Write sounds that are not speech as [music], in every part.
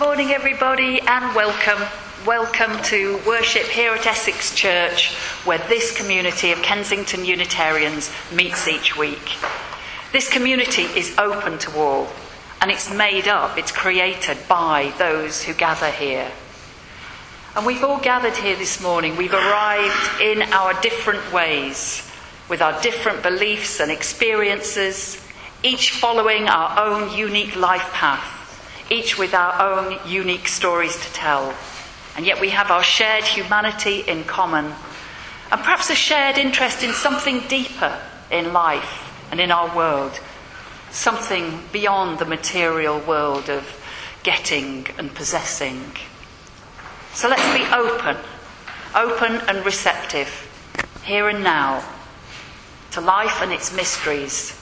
morning, everybody, and welcome. Welcome to worship here at Essex Church, where this community of Kensington Unitarians meets each week. This community is open to all, and it's made up, it's created by those who gather here. And we've all gathered here this morning. We've arrived in our different ways, with our different beliefs and experiences, each following our own unique life path each with our own unique stories to tell. And yet we have our shared humanity in common, and perhaps a shared interest in something deeper in life and in our world, something beyond the material world of getting and possessing. So let's be open, open and receptive, here and now, to life and its mysteries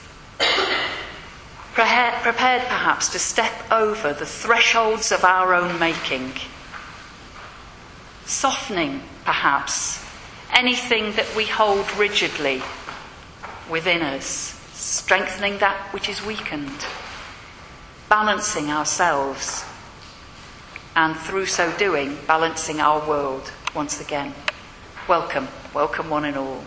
prepared perhaps to step over the thresholds of our own making, softening perhaps anything that we hold rigidly within us, strengthening that which is weakened, balancing ourselves, and through so doing, balancing our world once again. Welcome, welcome one and all.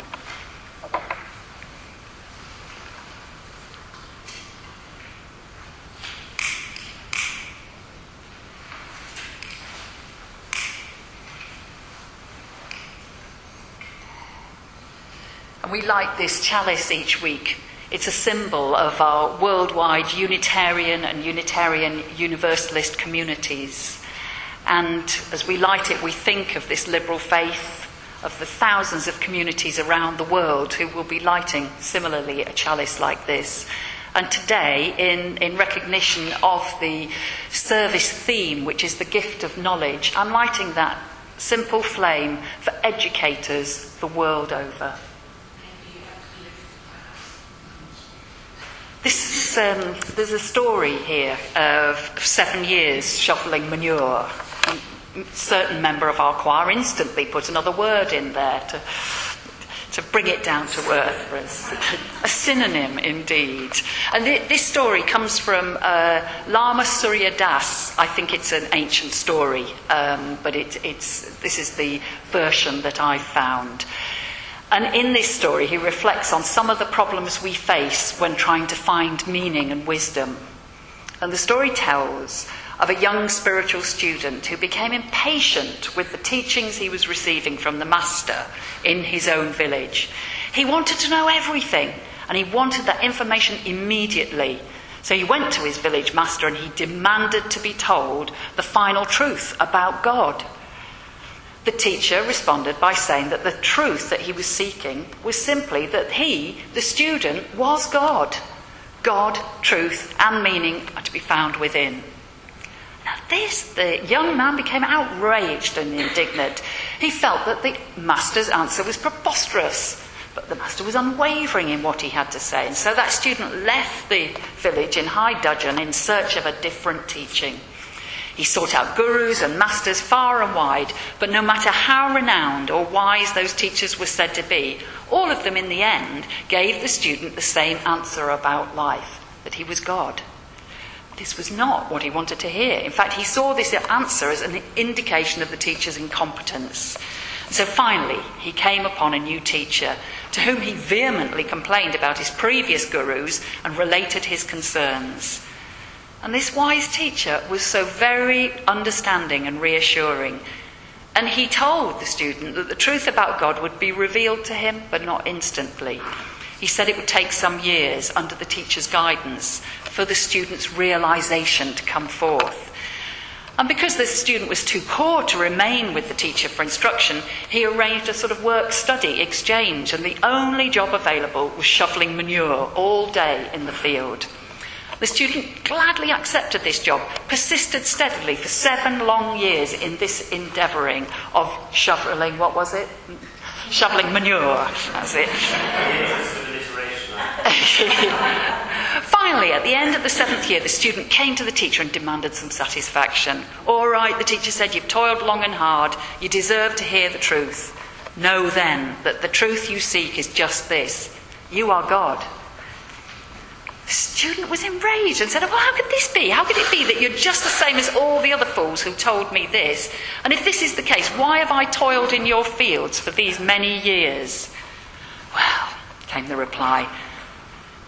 And we light this chalice each week. It's a symbol of our worldwide Unitarian and Unitarian Universalist communities. And as we light it, we think of this liberal faith, of the thousands of communities around the world who will be lighting similarly a chalice like this. And today, in, in recognition of the service theme, which is the gift of knowledge, I'm lighting that simple flame for educators the world over. Um, there's a story here of seven years shoveling manure. a certain member of our choir instantly put another word in there to, to bring it down to earth for us. A synonym indeed. And th- this story comes from uh, Lama Surya Das. I think it's an ancient story, um, but it, it's, this is the version that I found. And in this story, he reflects on some of the problems we face when trying to find meaning and wisdom. And the story tells of a young spiritual student who became impatient with the teachings he was receiving from the master in his own village. He wanted to know everything, and he wanted that information immediately. So he went to his village master and he demanded to be told the final truth about God. The teacher responded by saying that the truth that he was seeking was simply that he, the student, was God. God, truth, and meaning are to be found within. Now, this, the young man became outraged and indignant. He felt that the master's answer was preposterous, but the master was unwavering in what he had to say. And so that student left the village in high dudgeon in search of a different teaching. He sought out gurus and masters far and wide, but no matter how renowned or wise those teachers were said to be, all of them in the end gave the student the same answer about life that he was God. This was not what he wanted to hear. In fact, he saw this answer as an indication of the teacher's incompetence. So finally, he came upon a new teacher to whom he vehemently complained about his previous gurus and related his concerns. And this wise teacher was so very understanding and reassuring. And he told the student that the truth about God would be revealed to him, but not instantly. He said it would take some years under the teacher's guidance for the student's realization to come forth. And because this student was too poor to remain with the teacher for instruction, he arranged a sort of work study exchange, and the only job available was shoveling manure all day in the field. The student gladly accepted this job, persisted steadily for seven long years in this endeavouring of shoveling, what was it? Shoveling manure, that's it. [laughs] Finally, at the end of the seventh year, the student came to the teacher and demanded some satisfaction. All right, the teacher said, You've toiled long and hard. You deserve to hear the truth. Know then that the truth you seek is just this you are God The student was enraged and said, Well, how could this be? How could it be that you're just the same as all the other fools who told me this? And if this is the case, why have I toiled in your fields for these many years? Well, came the reply,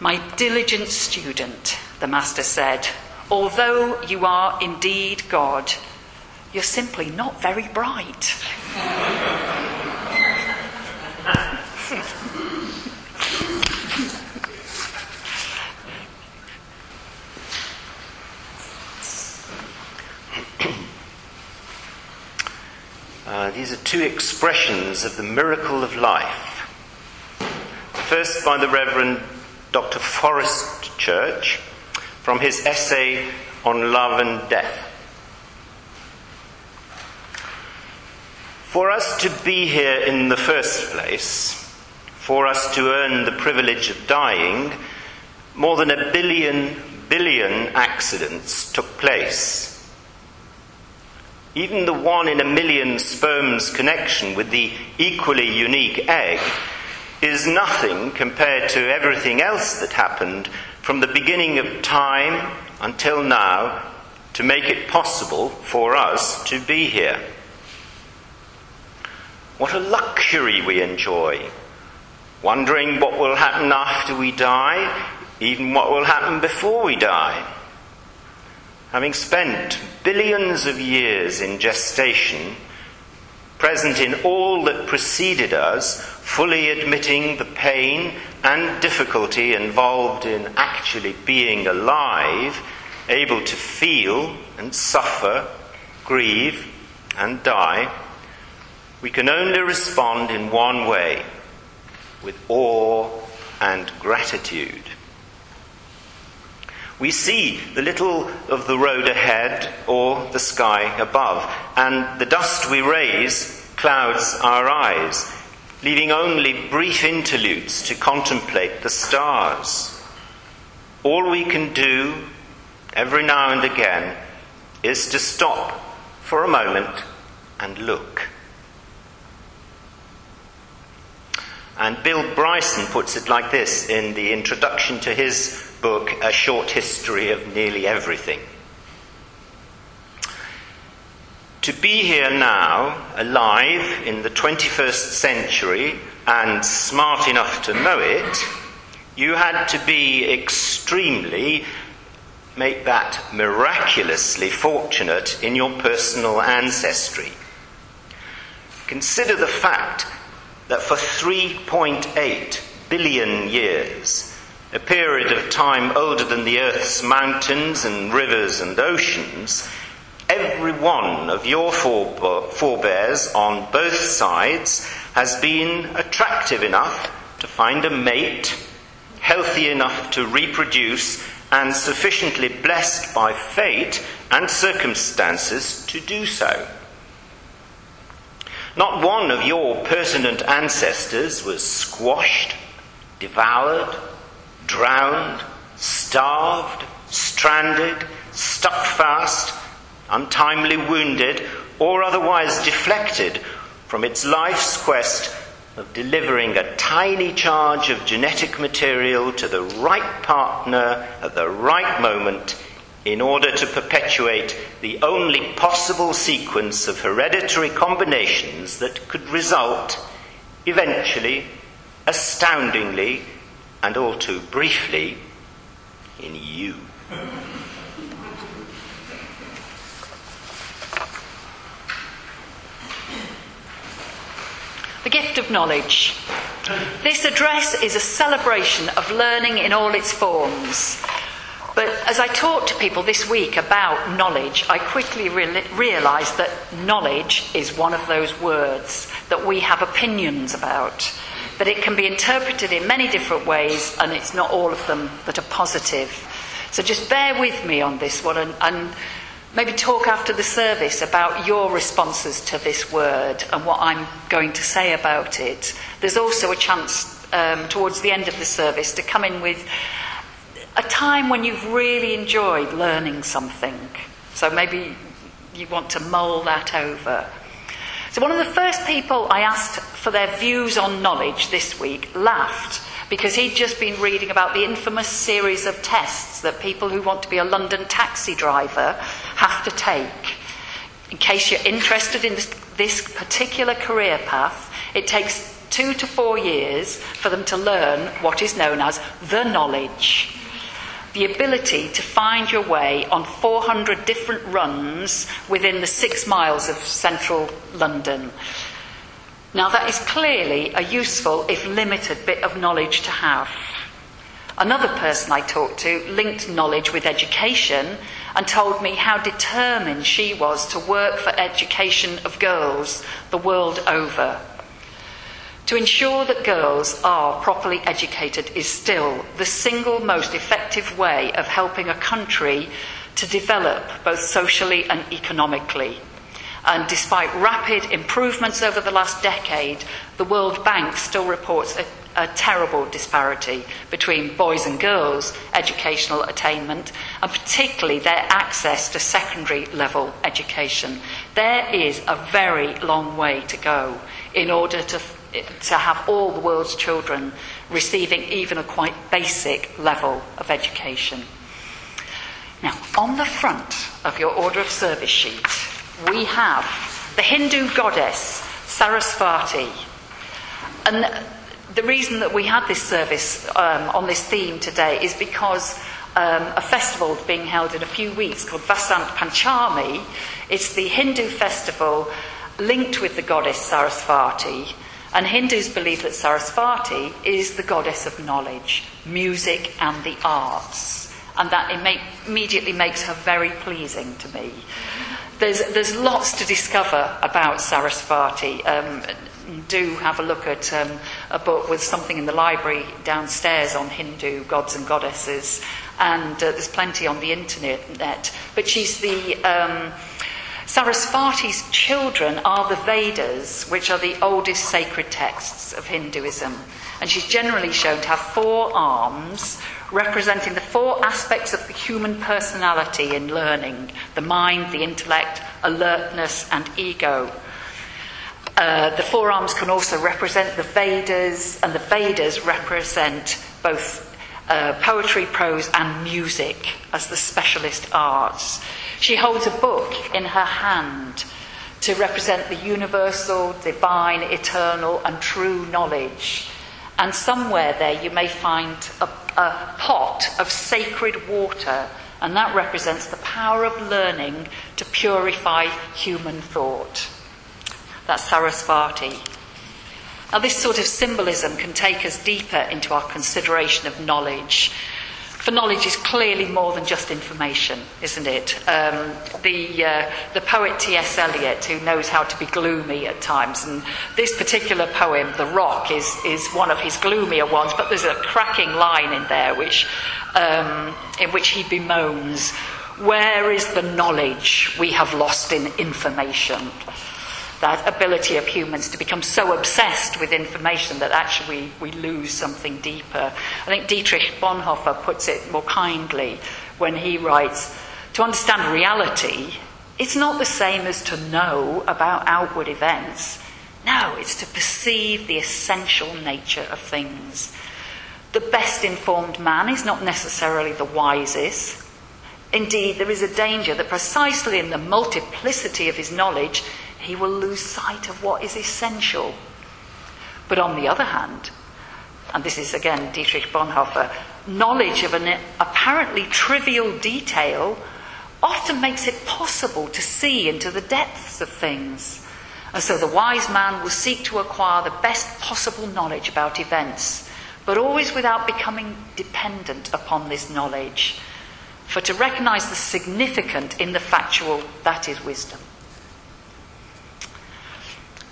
My diligent student, the master said, although you are indeed God, you're simply not very bright. Uh, these are two expressions of the miracle of life. First, by the Reverend Dr. Forrest Church from his essay on love and death. For us to be here in the first place, for us to earn the privilege of dying, more than a billion billion accidents took place even the one in a million sperms connection with the equally unique egg is nothing compared to everything else that happened from the beginning of time until now to make it possible for us to be here. What a luxury we enjoy, wondering what will happen after we die, even what will happen before we die having spent billions of years in gestation, present in all that preceded us, fully admitting the pain and difficulty involved in actually being alive, able to feel and suffer, grieve and die, we can only respond in one way with awe and gratitude. We see the little of the road ahead or the sky above, and the dust we raise clouds our eyes, leaving only brief interludes to contemplate the stars. All we can do every now and again is to stop for a moment and look. And Bill Bryson puts it like this in the introduction to his book, A Short History of Nearly Everything. To be here now, alive in the 21st century, and smart enough to know it, you had to be extremely, make that miraculously fortunate in your personal ancestry. Consider the fact that for 3.8 billion years, a period of time older than the Earth's mountains and rivers and oceans, every one of your forebears on both sides has been attractive enough to find a mate, healthy enough to reproduce, and sufficiently blessed by fate and circumstances to do so. Not one of your pertinent ancestors was squashed, devoured, drowned, starved, stranded, stuck fast, untimely wounded, or otherwise deflected from its life's quest of delivering a tiny charge of genetic material to the right partner at the right moment in order to perpetuate the only possible sequence of hereditary combinations that could result, eventually, astoundingly, and all too briefly, in you. The gift of knowledge. This address is a celebration of learning in all its forms. But as I talked to people this week about knowledge, I quickly re- realised that knowledge is one of those words that we have opinions about that it can be interpreted in many different ways, and it's not all of them that are positive. So just bear with me on this one and, and maybe talk after the service about your responses to this word and what I'm going to say about it. There's also a chance um, towards the end of the service to come in with a time when you've really enjoyed learning something. So maybe you want to mull that over. So, one of the first people I asked for their views on knowledge this week laughed because he'd just been reading about the infamous series of tests that people who want to be a London taxi driver have to take. In case you're interested in this, particular career path, it takes two to four years for them to learn what is known as the knowledge. The ability to find your way on 400 different runs within the six miles of central London. Now, that is clearly a useful, if limited, bit of knowledge to have. Another person I talked to linked knowledge with education and told me how determined she was to work for education of girls the world over. To ensure that girls are properly educated is still the single most effective way of helping a country to develop both socially and economically. And despite rapid improvements over the last decade, the World Bank still reports a, a, terrible disparity between boys and girls' educational attainment, and particularly their access to secondary level education. There is a very long way to go in order to, to have all the world's children receiving even a quite basic level of education. Now, on the front of your order of service sheet, we have the Hindu goddess Sarasvati. And the reason that we had this service um, on this theme today is because um, a festival being held in a few weeks called Vasant Panchami. It's the Hindu festival linked with the goddess Sarasvati. And Hindus believe that Sarasvati is the goddess of knowledge, music, and the arts. And that immediately makes her very pleasing to me. There's, there's lots to discover about Sarasvati. Um, do have a look at um, a book with something in the library downstairs on Hindu gods and goddesses, and uh, there's plenty on the internet. But she's the. Um, Sarasvati's children are the Vedas, which are the oldest sacred texts of Hinduism. And she's generally shown to have four arms representing the four aspects of the human personality in learning the mind, the intellect, alertness, and ego. Uh, the four arms can also represent the Vedas, and the Vedas represent both uh, poetry, prose, and music as the specialist arts. She holds a book in her hand to represent the universal, divine, eternal, and true knowledge. And somewhere there you may find a, a pot of sacred water, and that represents the power of learning to purify human thought. That's Sarasvati. Now, this sort of symbolism can take us deeper into our consideration of knowledge. For knowledge is clearly more than just information, isn't it? Um, the, uh, the poet T.S. Eliot, who knows how to be gloomy at times, and this particular poem, The Rock, is, is one of his gloomier ones, but there's a cracking line in there which, um, in which he bemoans, Where is the knowledge we have lost in information? That ability of humans to become so obsessed with information that actually we, we lose something deeper. I think Dietrich Bonhoeffer puts it more kindly when he writes To understand reality, it's not the same as to know about outward events. No, it's to perceive the essential nature of things. The best informed man is not necessarily the wisest. Indeed, there is a danger that precisely in the multiplicity of his knowledge, he will lose sight of what is essential. But on the other hand, and this is again Dietrich Bonhoeffer, knowledge of an apparently trivial detail often makes it possible to see into the depths of things. And so the wise man will seek to acquire the best possible knowledge about events, but always without becoming dependent upon this knowledge. For to recognize the significant in the factual, that is wisdom.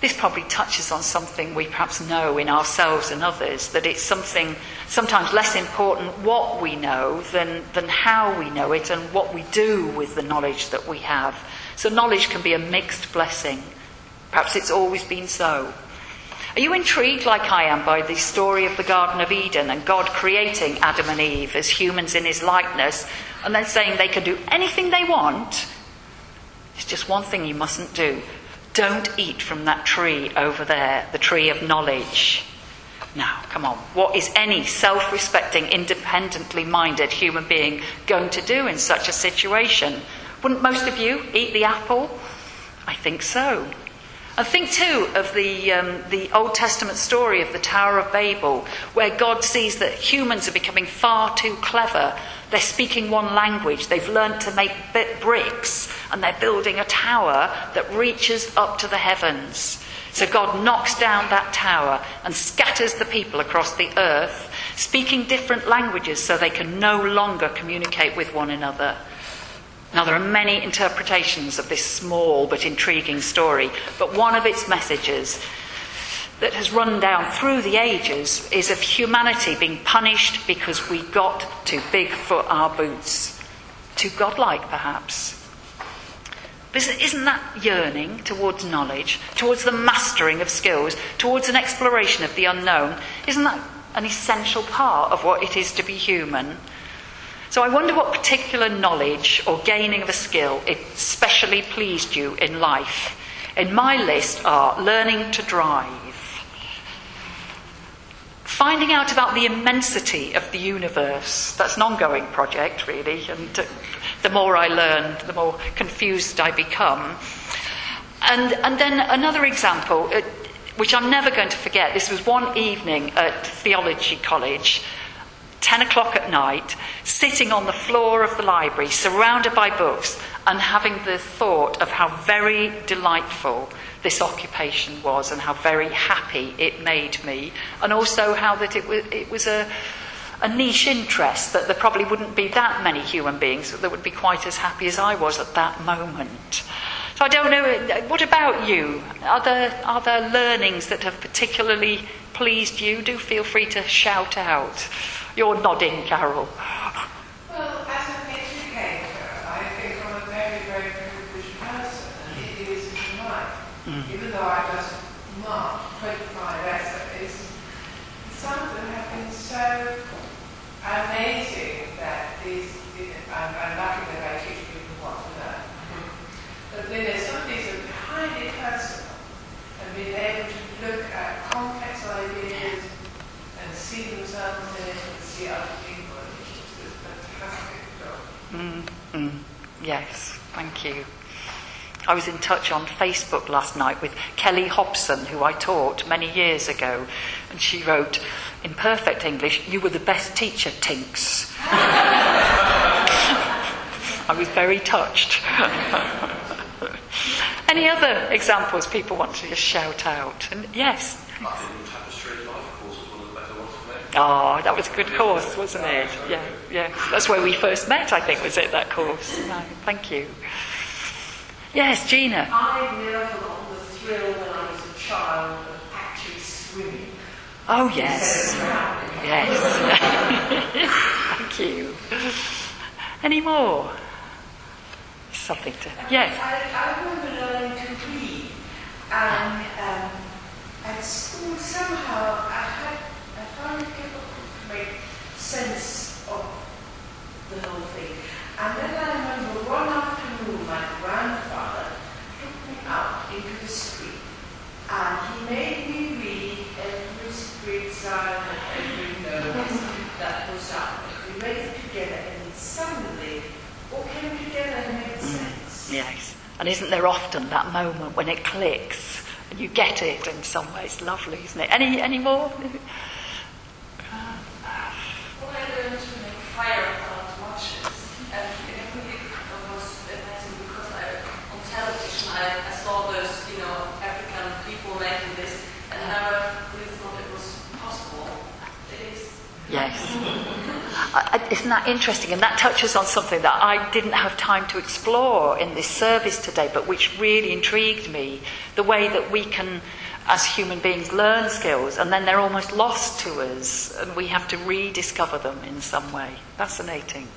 This probably touches on something we perhaps know in ourselves and others, that it's something sometimes less important what we know than, than how we know it and what we do with the knowledge that we have. So, knowledge can be a mixed blessing. Perhaps it's always been so. Are you intrigued, like I am, by the story of the Garden of Eden and God creating Adam and Eve as humans in his likeness and then saying they can do anything they want? It's just one thing you mustn't do don't eat from that tree over there, the tree of knowledge. Now, come on. What is any self respecting, independently minded human being going to do in such a situation? Wouldn't most of you eat the apple? I think so. And think too of the, um, the Old Testament story of the Tower of Babel, where God sees that humans are becoming far too clever. They're speaking one language, they've learned to make bricks, and they're building a tower that reaches up to the heavens. So God knocks down that tower and scatters the people across the earth, speaking different languages so they can no longer communicate with one another. Now, there are many interpretations of this small but intriguing story, but one of its messages that has run down through the ages is of humanity being punished because we got too big for our boots. Too godlike, perhaps. But isn't that yearning towards knowledge, towards the mastering of skills, towards an exploration of the unknown? Isn't that an essential part of what it is to be human? So I wonder what particular knowledge or gaining of a skill especially pleased you in life. In my list are learning to drive, finding out about the immensity of the universe. That's an ongoing project, really, and the more I learn, the more confused I become. And, and then another example, uh, which I'm never going to forget, this was one evening at theology college 10 o'clock at night, sitting on the floor of the library, surrounded by books, and having the thought of how very delightful this occupation was and how very happy it made me, and also how that it was, it was a, a niche interest that there probably wouldn't be that many human beings that would be quite as happy as I was at that moment. So I don't know, uh, what about you? Are there, are there learnings that have particularly pleased you? Do feel free to shout out. You're nodding, Carol. [laughs] Well, as an educator, I think I'm a very, very privileged person, and it is mine. Mm. Even though I just marked 25 essays, some of them have been so amazing that these, I'm, I'm lucky that I teach people what to learn. But then there's some things that are highly personal, and being able to look at complex ideas and see themselves in it and see other people, it's just this fantastic job. Mm, mm, yes, thank you. I was in touch on Facebook last night with Kelly Hobson, who I taught many years ago, and she wrote in perfect English, You were the best teacher, Tinks. [laughs] I was very touched. [laughs] Any other examples people want to just shout out? And yes. Oh, that was a good course, wasn't it? Yeah, yeah. That's where we first met, I think, was it, that course? No, thank you. Yes, Gina. I've never forgotten the thrill when I was a child of actually swimming. Oh, yes. Yes. [laughs] thank you. Any more? Something to. Yes. I, I remember learning to read, and um, at school somehow I had I found it difficult to make sense of the whole thing. And then I remember one afternoon my grandfather took me out into the street and he made me read every street sign and every notice that was up. We read it together and suddenly all came together and made mm. sense. Yes. And isn't there often that moment when it clicks and you get it in some ways? Lovely, isn't it? Any, any more? Isn't that interesting? And that touches on something that I didn't have time to explore in this service today, but which really intrigued me the way that we can, as human beings, learn skills and then they're almost lost to us and we have to rediscover them in some way. Fascinating.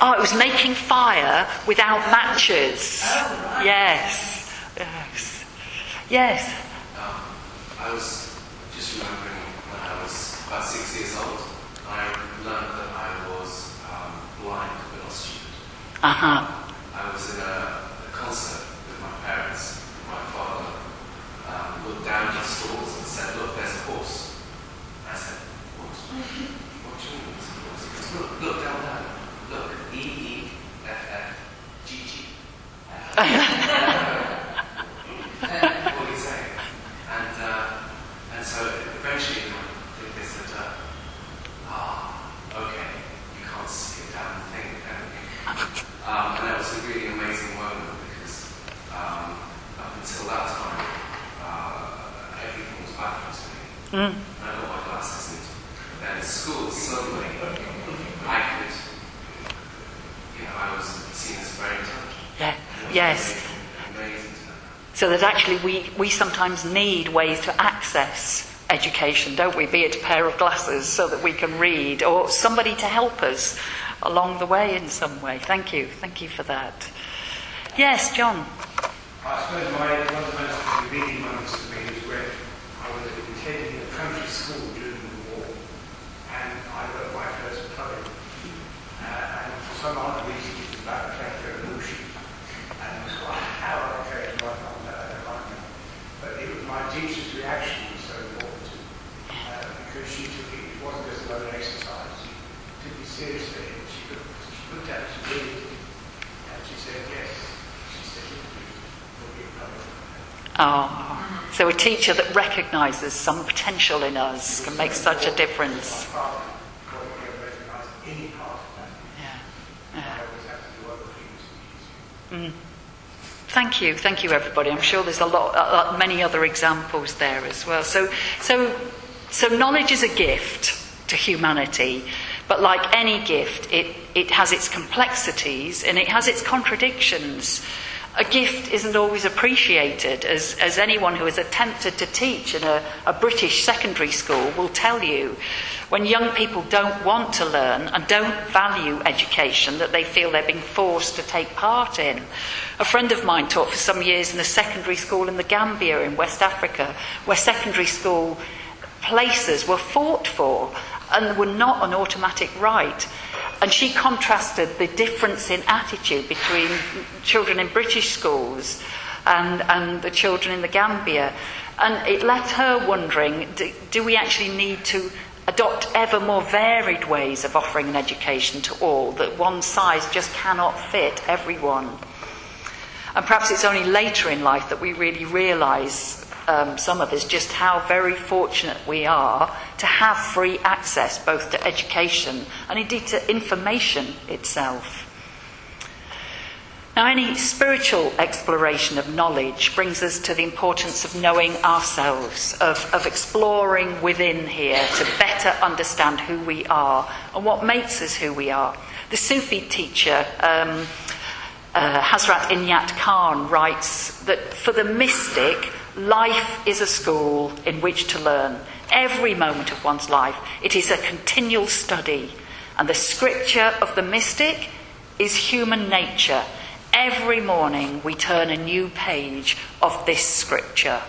Oh, it was making fire without matches. Yes. Yes. Yes. Um, I was just remembering about six years old, I learned that I was um, blind but not stupid. Uh-huh. I was in a, a concert with my parents. My father um, looked down at the stalls and said, Look, there's a horse. I said, What? [laughs] What do you mean there's a horse? He goes, Look, look down there. Look, E E F F G G. [laughs] So that actually we, we sometimes need ways to access education, don't we? Be it a pair of glasses so that we can read or somebody to help us along the way in some way. Thank you. Thank you for that. Yes, John. I suppose my, one of the most for me was when I was attending a country school during the war and I wrote my first poem. Uh, and for some odd reason it was about the French Revolution. And it was quite how I came to write on that, I don't quite know. But it was my teacher's reaction was so important to me, uh, because she took it, it wasn't just another exercise, she took it seriously and she looked, she looked at it, she it, and she said, yes. She said, you'll be a poet." Oh, so a teacher that recognises some potential in us can make such a difference. My father probably never recognised any part of that. Yeah. I always had to do other things. Mm. Thank you, thank you, everybody. I'm sure there's a lot, uh, many other examples there as well. So, so, so knowledge is a gift to humanity, but like any gift, it, it has its complexities and it has its contradictions. A gift isn't always appreciated, as, as anyone who has attempted to teach in a, a British secondary school will tell you. When young people don't want to learn and don't value education that they feel they're being forced to take part in. A friend of mine taught for some years in a secondary school in the Gambia in West Africa, where secondary school places were fought for and were not an automatic right. And she contrasted the difference in attitude between children in British schools and, and the children in the Gambia. And it left her wondering do, do we actually need to adopt ever more varied ways of offering an education to all, that one size just cannot fit everyone? And perhaps it's only later in life that we really realise, um, some of us, just how very fortunate we are to have free access both to education and indeed to information itself. Now, any spiritual exploration of knowledge brings us to the importance of knowing ourselves, of, of exploring within here to better understand who we are and what makes us who we are. The Sufi teacher, um, uh, Hazrat Inayat Khan, writes that for the mystic, life is a school in which to learn. Every moment of one's life, it is a continual study. And the scripture of the mystic is human nature. Every morning we turn a new page of this scripture.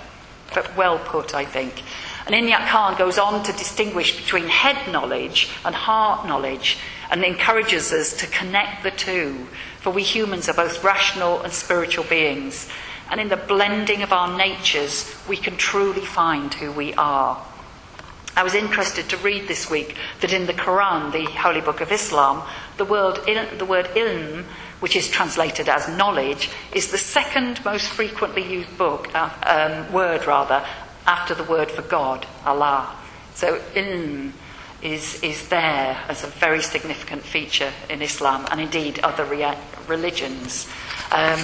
But well put, I think. And Inayat Khan goes on to distinguish between head knowledge and heart knowledge and encourages us to connect the two. For we humans are both rational and spiritual beings. And in the blending of our natures, we can truly find who we are. I was interested to read this week that in the Quran, the holy book of Islam, the word, the word ilm, which is translated as knowledge, is the second most frequently used book, uh, um, word rather, after the word for God, Allah. So ilm is, is there as a very significant feature in Islam and indeed other religions. Um,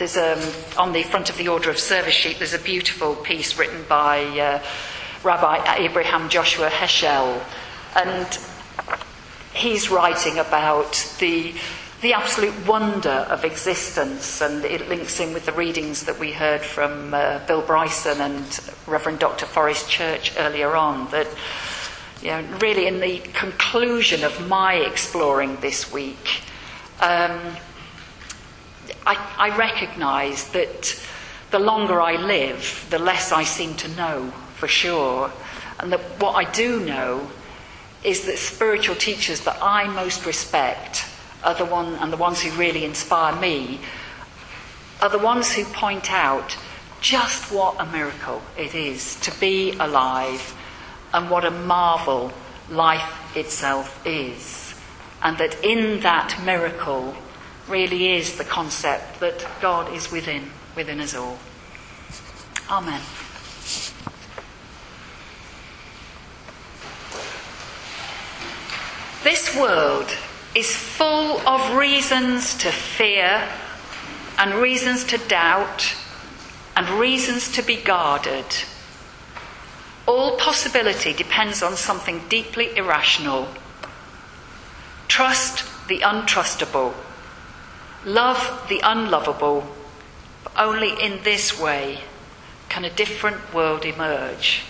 there's um, on the front of the Order of Service sheet, there's a beautiful piece written by uh, Rabbi Abraham Joshua Heschel, and he's writing about the the absolute wonder of existence, and it links in with the readings that we heard from uh, Bill Bryson and Reverend Dr. Forrest Church earlier on. That you know, really, in the conclusion of my exploring this week, um, I, I recognise that the longer I live, the less I seem to know for sure. And that what I do know is that spiritual teachers that I most respect are the one and the ones who really inspire me are the ones who point out just what a miracle it is to be alive and what a marvel life itself is. And that in that miracle really is the concept that God is within, within us all. Amen. This world is full of reasons to fear and reasons to doubt and reasons to be guarded. All possibility depends on something deeply irrational. Trust the untrustable. Love the unlovable. Only in this way can a different world emerge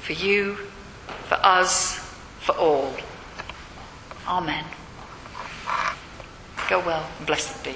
for you, for us, for all. Amen. Go well, and blessed be.